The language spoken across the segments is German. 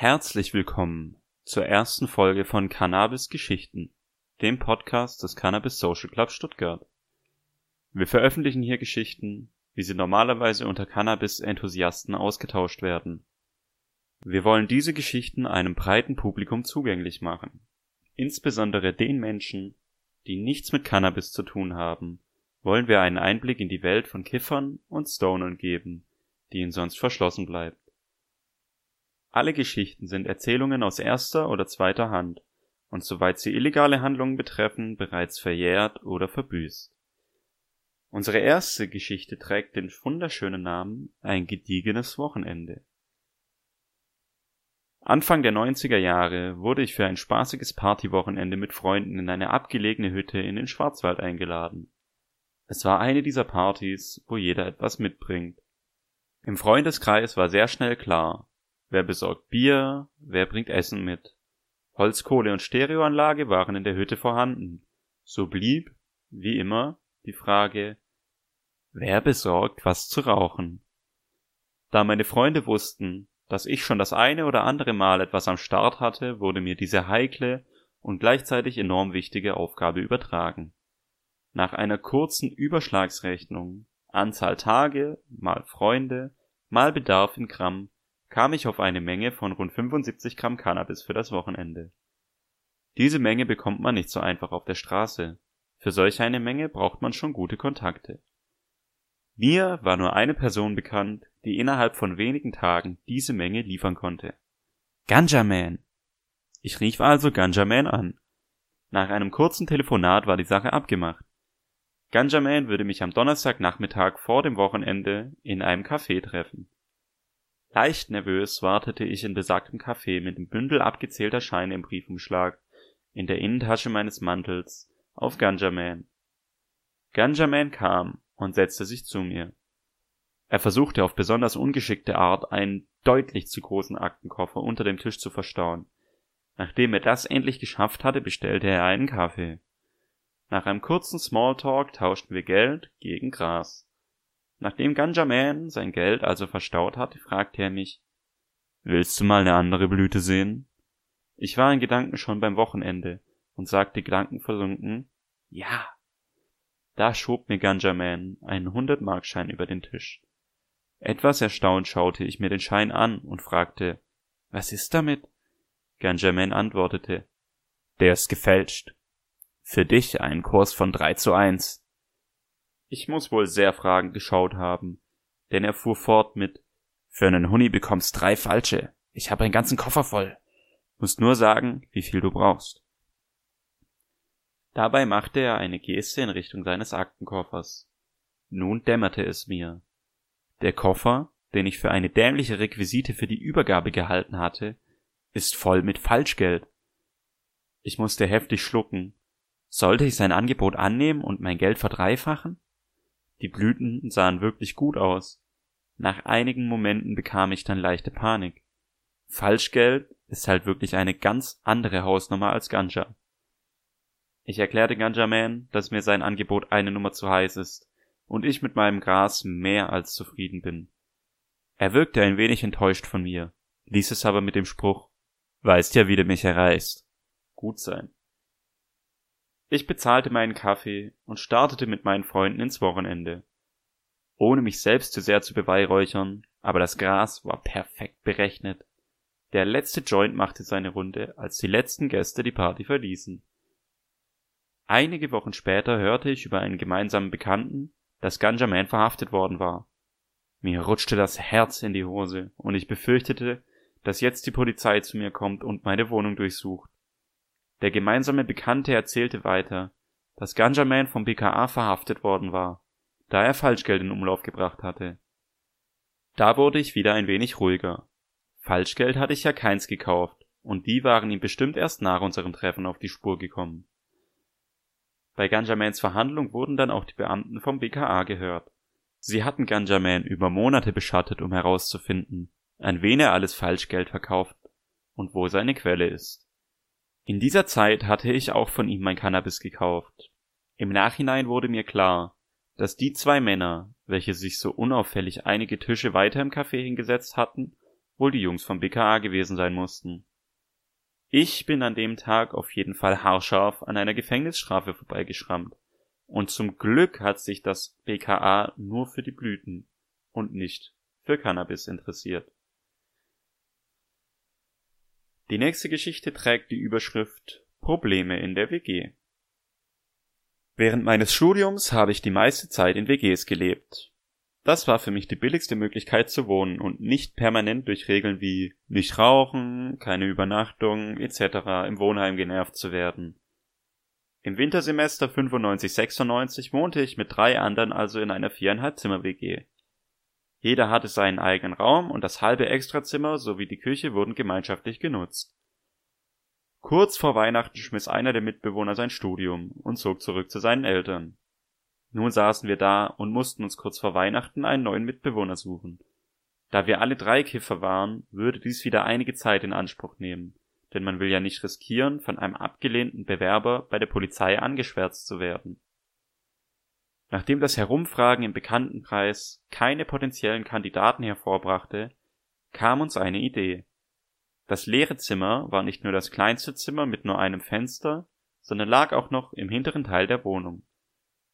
Herzlich willkommen zur ersten Folge von Cannabis Geschichten, dem Podcast des Cannabis Social Club Stuttgart. Wir veröffentlichen hier Geschichten, wie sie normalerweise unter Cannabis-Enthusiasten ausgetauscht werden. Wir wollen diese Geschichten einem breiten Publikum zugänglich machen, insbesondere den Menschen, die nichts mit Cannabis zu tun haben, wollen wir einen Einblick in die Welt von Kiffern und Stonern geben, die ihnen sonst verschlossen bleibt. Alle Geschichten sind Erzählungen aus erster oder zweiter Hand und soweit sie illegale Handlungen betreffen, bereits verjährt oder verbüßt. Unsere erste Geschichte trägt den wunderschönen Namen Ein gediegenes Wochenende. Anfang der 90er Jahre wurde ich für ein spaßiges Partywochenende mit Freunden in eine abgelegene Hütte in den Schwarzwald eingeladen. Es war eine dieser Partys, wo jeder etwas mitbringt. Im Freundeskreis war sehr schnell klar, Wer besorgt Bier? Wer bringt Essen mit? Holzkohle und Stereoanlage waren in der Hütte vorhanden. So blieb, wie immer, die Frage, wer besorgt was zu rauchen? Da meine Freunde wussten, dass ich schon das eine oder andere Mal etwas am Start hatte, wurde mir diese heikle und gleichzeitig enorm wichtige Aufgabe übertragen. Nach einer kurzen Überschlagsrechnung, Anzahl Tage, mal Freunde, mal Bedarf in Gramm, kam ich auf eine Menge von rund 75 Gramm Cannabis für das Wochenende. Diese Menge bekommt man nicht so einfach auf der Straße. Für solch eine Menge braucht man schon gute Kontakte. Mir war nur eine Person bekannt, die innerhalb von wenigen Tagen diese Menge liefern konnte. Ganja Man. Ich rief also Ganja Man an. Nach einem kurzen Telefonat war die Sache abgemacht. Ganja Man würde mich am Donnerstagnachmittag vor dem Wochenende in einem Café treffen. Leicht nervös wartete ich in besagtem Café mit dem Bündel abgezählter Scheine im Briefumschlag in der Innentasche meines Mantels auf Ganjaman. Ganjaman kam und setzte sich zu mir. Er versuchte auf besonders ungeschickte Art einen deutlich zu großen Aktenkoffer unter dem Tisch zu verstauen. Nachdem er das endlich geschafft hatte, bestellte er einen Kaffee. Nach einem kurzen Smalltalk tauschten wir Geld gegen Gras. Nachdem Ganja Man sein Geld also verstaut hatte, fragte er mich, Willst du mal eine andere Blüte sehen? Ich war in Gedanken schon beim Wochenende und sagte gedankenversunken, ja. Da schob mir Ganja Man einen 100-Markschein über den Tisch. Etwas erstaunt schaute ich mir den Schein an und fragte, was ist damit? Ganja Man antwortete, der ist gefälscht. Für dich ein Kurs von drei zu eins. Ich muss wohl sehr fragend geschaut haben, denn er fuhr fort mit Für einen Huni bekommst drei falsche. Ich habe einen ganzen Koffer voll. Musst nur sagen, wie viel du brauchst. Dabei machte er eine Geste in Richtung seines Aktenkoffers. Nun dämmerte es mir. Der Koffer, den ich für eine dämliche Requisite für die Übergabe gehalten hatte, ist voll mit Falschgeld. Ich musste heftig schlucken. Sollte ich sein Angebot annehmen und mein Geld verdreifachen? Die Blüten sahen wirklich gut aus. Nach einigen Momenten bekam ich dann leichte Panik. Falschgeld ist halt wirklich eine ganz andere Hausnummer als Ganja. Ich erklärte Ganja Man, dass mir sein Angebot eine Nummer zu heiß ist und ich mit meinem Gras mehr als zufrieden bin. Er wirkte ein wenig enttäuscht von mir, ließ es aber mit dem Spruch Weißt ja, wie du mich erreichst. Gut sein. Ich bezahlte meinen Kaffee und startete mit meinen Freunden ins Wochenende. Ohne mich selbst zu sehr zu beweihräuchern, aber das Gras war perfekt berechnet. Der letzte Joint machte seine Runde, als die letzten Gäste die Party verließen. Einige Wochen später hörte ich über einen gemeinsamen Bekannten, dass Ganja Man verhaftet worden war. Mir rutschte das Herz in die Hose und ich befürchtete, dass jetzt die Polizei zu mir kommt und meine Wohnung durchsucht. Der gemeinsame Bekannte erzählte weiter, dass Ganja Man vom BKA verhaftet worden war, da er Falschgeld in Umlauf gebracht hatte. Da wurde ich wieder ein wenig ruhiger. Falschgeld hatte ich ja keins gekauft, und die waren ihm bestimmt erst nach unserem Treffen auf die Spur gekommen. Bei Ganjamans Verhandlung wurden dann auch die Beamten vom BKA gehört. Sie hatten Ganjaman über Monate beschattet, um herauszufinden, an wen er alles Falschgeld verkauft und wo seine Quelle ist. In dieser Zeit hatte ich auch von ihm mein Cannabis gekauft. Im Nachhinein wurde mir klar, dass die zwei Männer, welche sich so unauffällig einige Tische weiter im Café hingesetzt hatten wohl die Jungs vom BKA gewesen sein mussten. Ich bin an dem Tag auf jeden Fall haarscharf an einer Gefängnisstrafe vorbeigeschrammt. Und zum Glück hat sich das BKA nur für die Blüten und nicht für Cannabis interessiert. Die nächste Geschichte trägt die Überschrift Probleme in der WG. Während meines Studiums habe ich die meiste Zeit in WGs gelebt. Das war für mich die billigste Möglichkeit zu wohnen und nicht permanent durch Regeln wie nicht rauchen, keine Übernachtung etc. im Wohnheim genervt zu werden. Im Wintersemester 95-96 wohnte ich mit drei anderen also in einer viereinhalb Zimmer WG. Jeder hatte seinen eigenen Raum und das halbe Extrazimmer sowie die Küche wurden gemeinschaftlich genutzt. Kurz vor Weihnachten schmiss einer der Mitbewohner sein Studium und zog zurück zu seinen Eltern. Nun saßen wir da und mussten uns kurz vor Weihnachten einen neuen Mitbewohner suchen. Da wir alle drei Kiffer waren, würde dies wieder einige Zeit in Anspruch nehmen, denn man will ja nicht riskieren, von einem abgelehnten Bewerber bei der Polizei angeschwärzt zu werden. Nachdem das Herumfragen im Bekanntenkreis keine potenziellen Kandidaten hervorbrachte, kam uns eine Idee. Das leere Zimmer war nicht nur das kleinste Zimmer mit nur einem Fenster, sondern lag auch noch im hinteren Teil der Wohnung.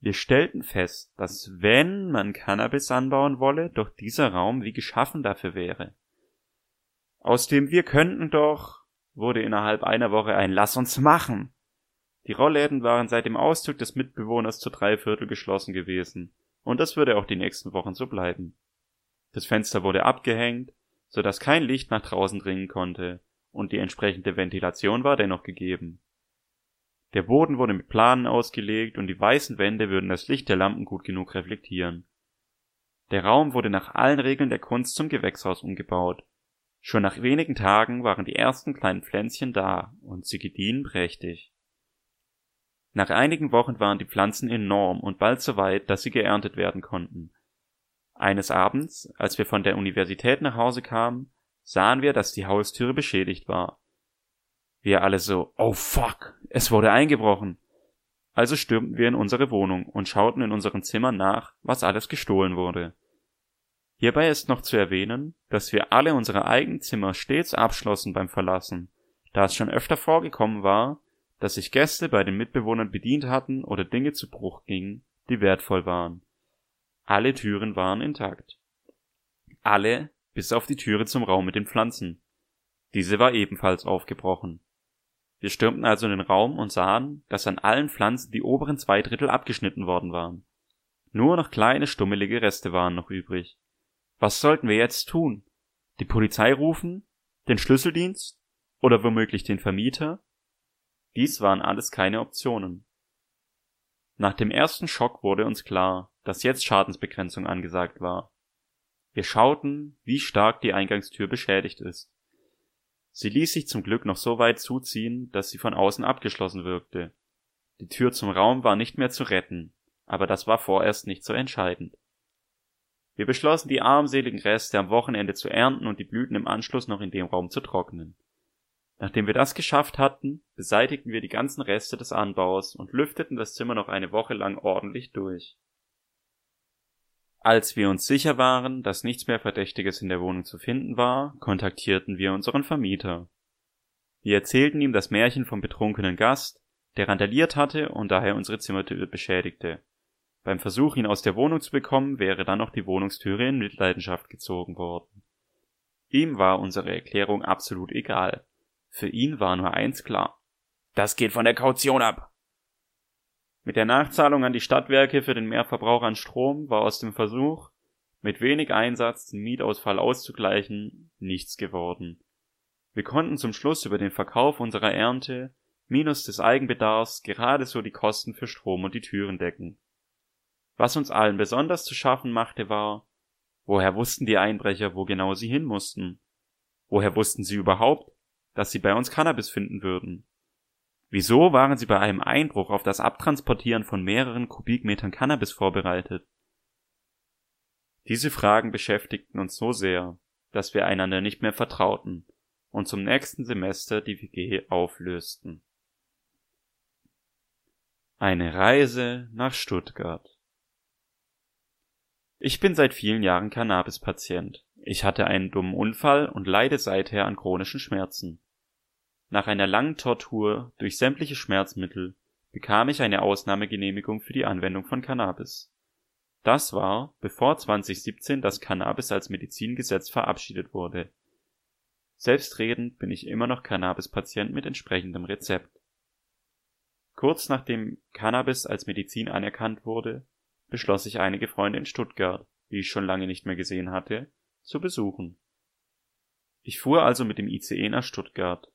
Wir stellten fest, dass wenn man Cannabis anbauen wolle, doch dieser Raum wie geschaffen dafür wäre. Aus dem wir könnten doch wurde innerhalb einer Woche ein Lass uns machen. Die Rollläden waren seit dem Auszug des Mitbewohners zu drei Viertel geschlossen gewesen, und das würde auch die nächsten Wochen so bleiben. Das Fenster wurde abgehängt, so dass kein Licht nach draußen dringen konnte, und die entsprechende Ventilation war dennoch gegeben. Der Boden wurde mit Planen ausgelegt und die weißen Wände würden das Licht der Lampen gut genug reflektieren. Der Raum wurde nach allen Regeln der Kunst zum Gewächshaus umgebaut. Schon nach wenigen Tagen waren die ersten kleinen Pflänzchen da und sie gediehen prächtig. Nach einigen Wochen waren die Pflanzen enorm und bald so weit, dass sie geerntet werden konnten. Eines Abends, als wir von der Universität nach Hause kamen, sahen wir, dass die Haustüre beschädigt war. Wir alle so, oh fuck, es wurde eingebrochen. Also stürmten wir in unsere Wohnung und schauten in unseren Zimmern nach, was alles gestohlen wurde. Hierbei ist noch zu erwähnen, dass wir alle unsere eigenen Zimmer stets abschlossen beim Verlassen, da es schon öfter vorgekommen war, dass sich Gäste bei den Mitbewohnern bedient hatten oder Dinge zu Bruch gingen, die wertvoll waren. Alle Türen waren intakt. Alle, bis auf die Türe zum Raum mit den Pflanzen. Diese war ebenfalls aufgebrochen. Wir stürmten also in den Raum und sahen, dass an allen Pflanzen die oberen zwei Drittel abgeschnitten worden waren. Nur noch kleine stummelige Reste waren noch übrig. Was sollten wir jetzt tun? Die Polizei rufen? Den Schlüsseldienst? Oder womöglich den Vermieter? Dies waren alles keine Optionen. Nach dem ersten Schock wurde uns klar, dass jetzt Schadensbegrenzung angesagt war. Wir schauten, wie stark die Eingangstür beschädigt ist. Sie ließ sich zum Glück noch so weit zuziehen, dass sie von außen abgeschlossen wirkte. Die Tür zum Raum war nicht mehr zu retten, aber das war vorerst nicht so entscheidend. Wir beschlossen, die armseligen Reste am Wochenende zu ernten und die Blüten im Anschluss noch in dem Raum zu trocknen. Nachdem wir das geschafft hatten, beseitigten wir die ganzen Reste des Anbaus und lüfteten das Zimmer noch eine Woche lang ordentlich durch. Als wir uns sicher waren, dass nichts mehr Verdächtiges in der Wohnung zu finden war, kontaktierten wir unseren Vermieter. Wir erzählten ihm das Märchen vom betrunkenen Gast, der randaliert hatte und daher unsere Zimmertür beschädigte. Beim Versuch, ihn aus der Wohnung zu bekommen, wäre dann noch die Wohnungstüre in Mitleidenschaft gezogen worden. Ihm war unsere Erklärung absolut egal. Für ihn war nur eins klar. Das geht von der Kaution ab. Mit der Nachzahlung an die Stadtwerke für den Mehrverbrauch an Strom war aus dem Versuch, mit wenig Einsatz den Mietausfall auszugleichen, nichts geworden. Wir konnten zum Schluss über den Verkauf unserer Ernte minus des Eigenbedarfs gerade so die Kosten für Strom und die Türen decken. Was uns allen besonders zu schaffen machte, war, woher wussten die Einbrecher, wo genau sie hin mussten? Woher wussten sie überhaupt, dass sie bei uns Cannabis finden würden. Wieso waren sie bei einem Einbruch auf das Abtransportieren von mehreren Kubikmetern Cannabis vorbereitet? Diese Fragen beschäftigten uns so sehr, dass wir einander nicht mehr vertrauten und zum nächsten Semester die WG auflösten. Eine Reise nach Stuttgart Ich bin seit vielen Jahren Cannabis-Patient Ich hatte einen dummen Unfall und leide seither an chronischen Schmerzen. Nach einer langen Tortur durch sämtliche Schmerzmittel bekam ich eine Ausnahmegenehmigung für die Anwendung von Cannabis. Das war, bevor 2017 das Cannabis als Medizingesetz verabschiedet wurde. Selbstredend bin ich immer noch Cannabis-Patient mit entsprechendem Rezept. Kurz nachdem Cannabis als Medizin anerkannt wurde, beschloss ich einige Freunde in Stuttgart, die ich schon lange nicht mehr gesehen hatte, zu besuchen. Ich fuhr also mit dem ICE nach Stuttgart.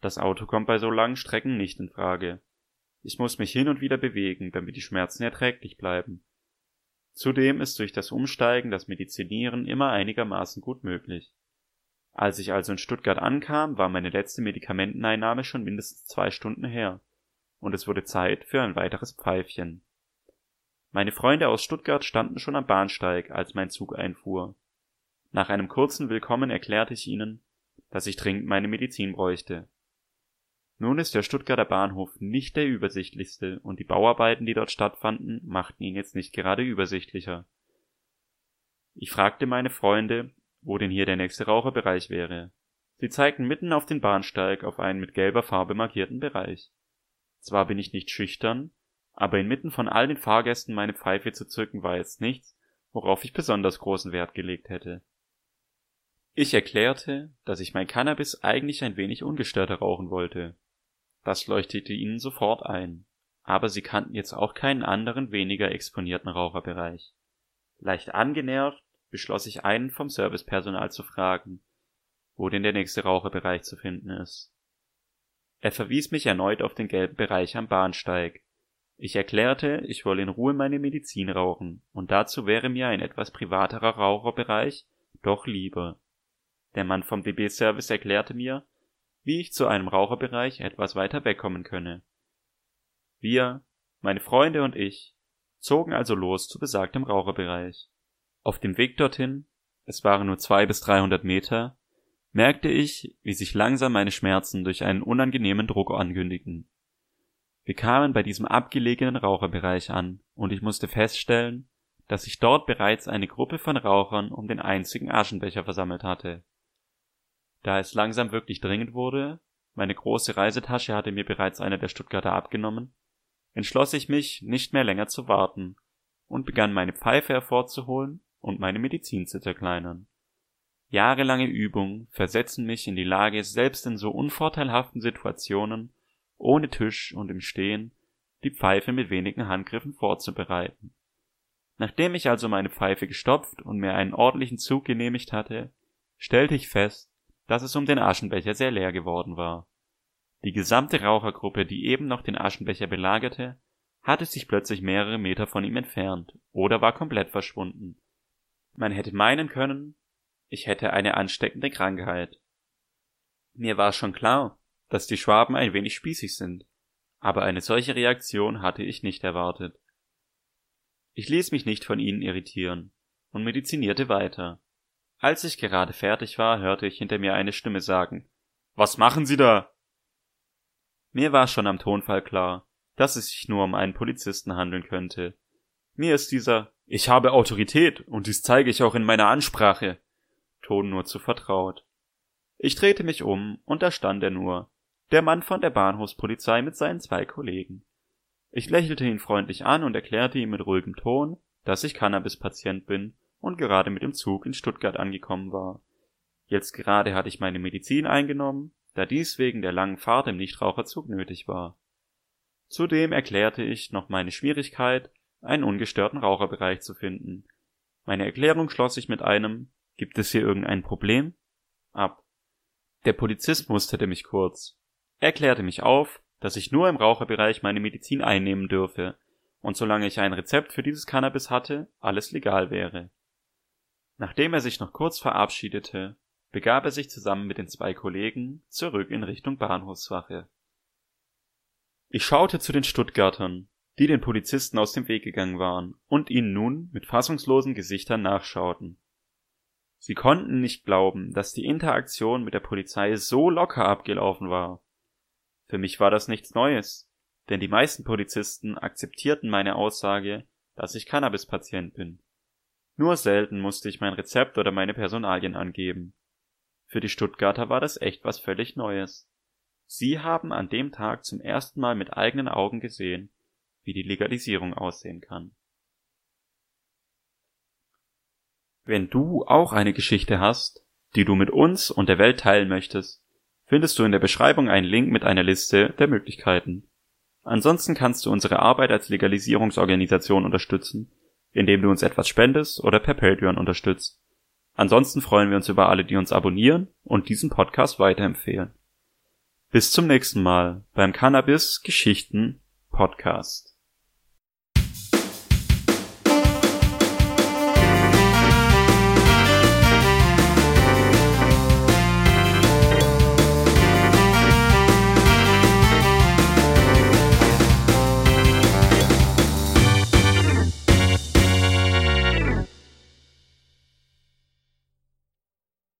Das Auto kommt bei so langen Strecken nicht in Frage. Ich muss mich hin und wieder bewegen, damit die Schmerzen erträglich bleiben. Zudem ist durch das Umsteigen das Medizinieren immer einigermaßen gut möglich. Als ich also in Stuttgart ankam, war meine letzte Medikamenteneinnahme schon mindestens zwei Stunden her, und es wurde Zeit für ein weiteres Pfeifchen. Meine Freunde aus Stuttgart standen schon am Bahnsteig, als mein Zug einfuhr. Nach einem kurzen Willkommen erklärte ich ihnen, dass ich dringend meine Medizin bräuchte. Nun ist der Stuttgarter Bahnhof nicht der übersichtlichste und die Bauarbeiten, die dort stattfanden, machten ihn jetzt nicht gerade übersichtlicher. Ich fragte meine Freunde, wo denn hier der nächste Raucherbereich wäre. Sie zeigten mitten auf den Bahnsteig auf einen mit gelber Farbe markierten Bereich. Zwar bin ich nicht schüchtern, aber inmitten von all den Fahrgästen meine Pfeife zu zücken war jetzt nichts, worauf ich besonders großen Wert gelegt hätte. Ich erklärte, dass ich mein Cannabis eigentlich ein wenig ungestörter rauchen wollte. Das leuchtete ihnen sofort ein, aber sie kannten jetzt auch keinen anderen weniger exponierten Raucherbereich. Leicht angenervt beschloss ich einen vom Servicepersonal zu fragen, wo denn der nächste Raucherbereich zu finden ist. Er verwies mich erneut auf den gelben Bereich am Bahnsteig. Ich erklärte, ich wolle in Ruhe meine Medizin rauchen, und dazu wäre mir ein etwas privaterer Raucherbereich doch lieber. Der Mann vom DB-Service erklärte mir, wie ich zu einem Raucherbereich etwas weiter wegkommen könne. Wir, meine Freunde und ich, zogen also los zu besagtem Raucherbereich. Auf dem Weg dorthin, es waren nur zwei bis dreihundert Meter, merkte ich, wie sich langsam meine Schmerzen durch einen unangenehmen Druck ankündigten. Wir kamen bei diesem abgelegenen Raucherbereich an, und ich musste feststellen, dass sich dort bereits eine Gruppe von Rauchern um den einzigen Aschenbecher versammelt hatte. Da es langsam wirklich dringend wurde, meine große Reisetasche hatte mir bereits einer der Stuttgarter abgenommen, entschloss ich mich, nicht mehr länger zu warten und begann meine Pfeife hervorzuholen und meine Medizin zu zerkleinern. Jahrelange Übung versetzen mich in die Lage, selbst in so unvorteilhaften Situationen, ohne Tisch und im Stehen, die Pfeife mit wenigen Handgriffen vorzubereiten. Nachdem ich also meine Pfeife gestopft und mir einen ordentlichen Zug genehmigt hatte, stellte ich fest, dass es um den Aschenbecher sehr leer geworden war. Die gesamte Rauchergruppe, die eben noch den Aschenbecher belagerte, hatte sich plötzlich mehrere Meter von ihm entfernt oder war komplett verschwunden. Man hätte meinen können, ich hätte eine ansteckende Krankheit. Mir war schon klar, dass die Schwaben ein wenig spießig sind, aber eine solche Reaktion hatte ich nicht erwartet. Ich ließ mich nicht von ihnen irritieren und medizinierte weiter. Als ich gerade fertig war, hörte ich hinter mir eine Stimme sagen Was machen Sie da? Mir war schon am Tonfall klar, dass es sich nur um einen Polizisten handeln könnte. Mir ist dieser Ich habe Autorität und dies zeige ich auch in meiner Ansprache Ton nur zu vertraut. Ich drehte mich um und da stand er nur, der Mann von der Bahnhofspolizei mit seinen zwei Kollegen. Ich lächelte ihn freundlich an und erklärte ihm mit ruhigem Ton, dass ich Cannabis-Patient bin und gerade mit dem Zug in Stuttgart angekommen war. Jetzt gerade hatte ich meine Medizin eingenommen, da dies wegen der langen Fahrt im Nichtraucherzug nötig war. Zudem erklärte ich noch meine Schwierigkeit, einen ungestörten Raucherbereich zu finden. Meine Erklärung schloss sich mit einem Gibt es hier irgendein Problem? ab. Der Polizist musterte mich kurz. Er klärte mich auf, dass ich nur im Raucherbereich meine Medizin einnehmen dürfe und solange ich ein Rezept für dieses Cannabis hatte, alles legal wäre. Nachdem er sich noch kurz verabschiedete, begab er sich zusammen mit den zwei Kollegen zurück in Richtung Bahnhofswache. Ich schaute zu den Stuttgartern, die den Polizisten aus dem Weg gegangen waren und ihnen nun mit fassungslosen Gesichtern nachschauten. Sie konnten nicht glauben, dass die Interaktion mit der Polizei so locker abgelaufen war. Für mich war das nichts Neues, denn die meisten Polizisten akzeptierten meine Aussage, dass ich Cannabis-Patient bin. Nur selten musste ich mein Rezept oder meine Personalien angeben. Für die Stuttgarter war das echt was völlig Neues. Sie haben an dem Tag zum ersten Mal mit eigenen Augen gesehen, wie die Legalisierung aussehen kann. Wenn du auch eine Geschichte hast, die du mit uns und der Welt teilen möchtest, findest du in der Beschreibung einen Link mit einer Liste der Möglichkeiten. Ansonsten kannst du unsere Arbeit als Legalisierungsorganisation unterstützen, indem du uns etwas spendest oder per Patreon unterstützt. Ansonsten freuen wir uns über alle, die uns abonnieren und diesen Podcast weiterempfehlen. Bis zum nächsten Mal beim Cannabis Geschichten Podcast.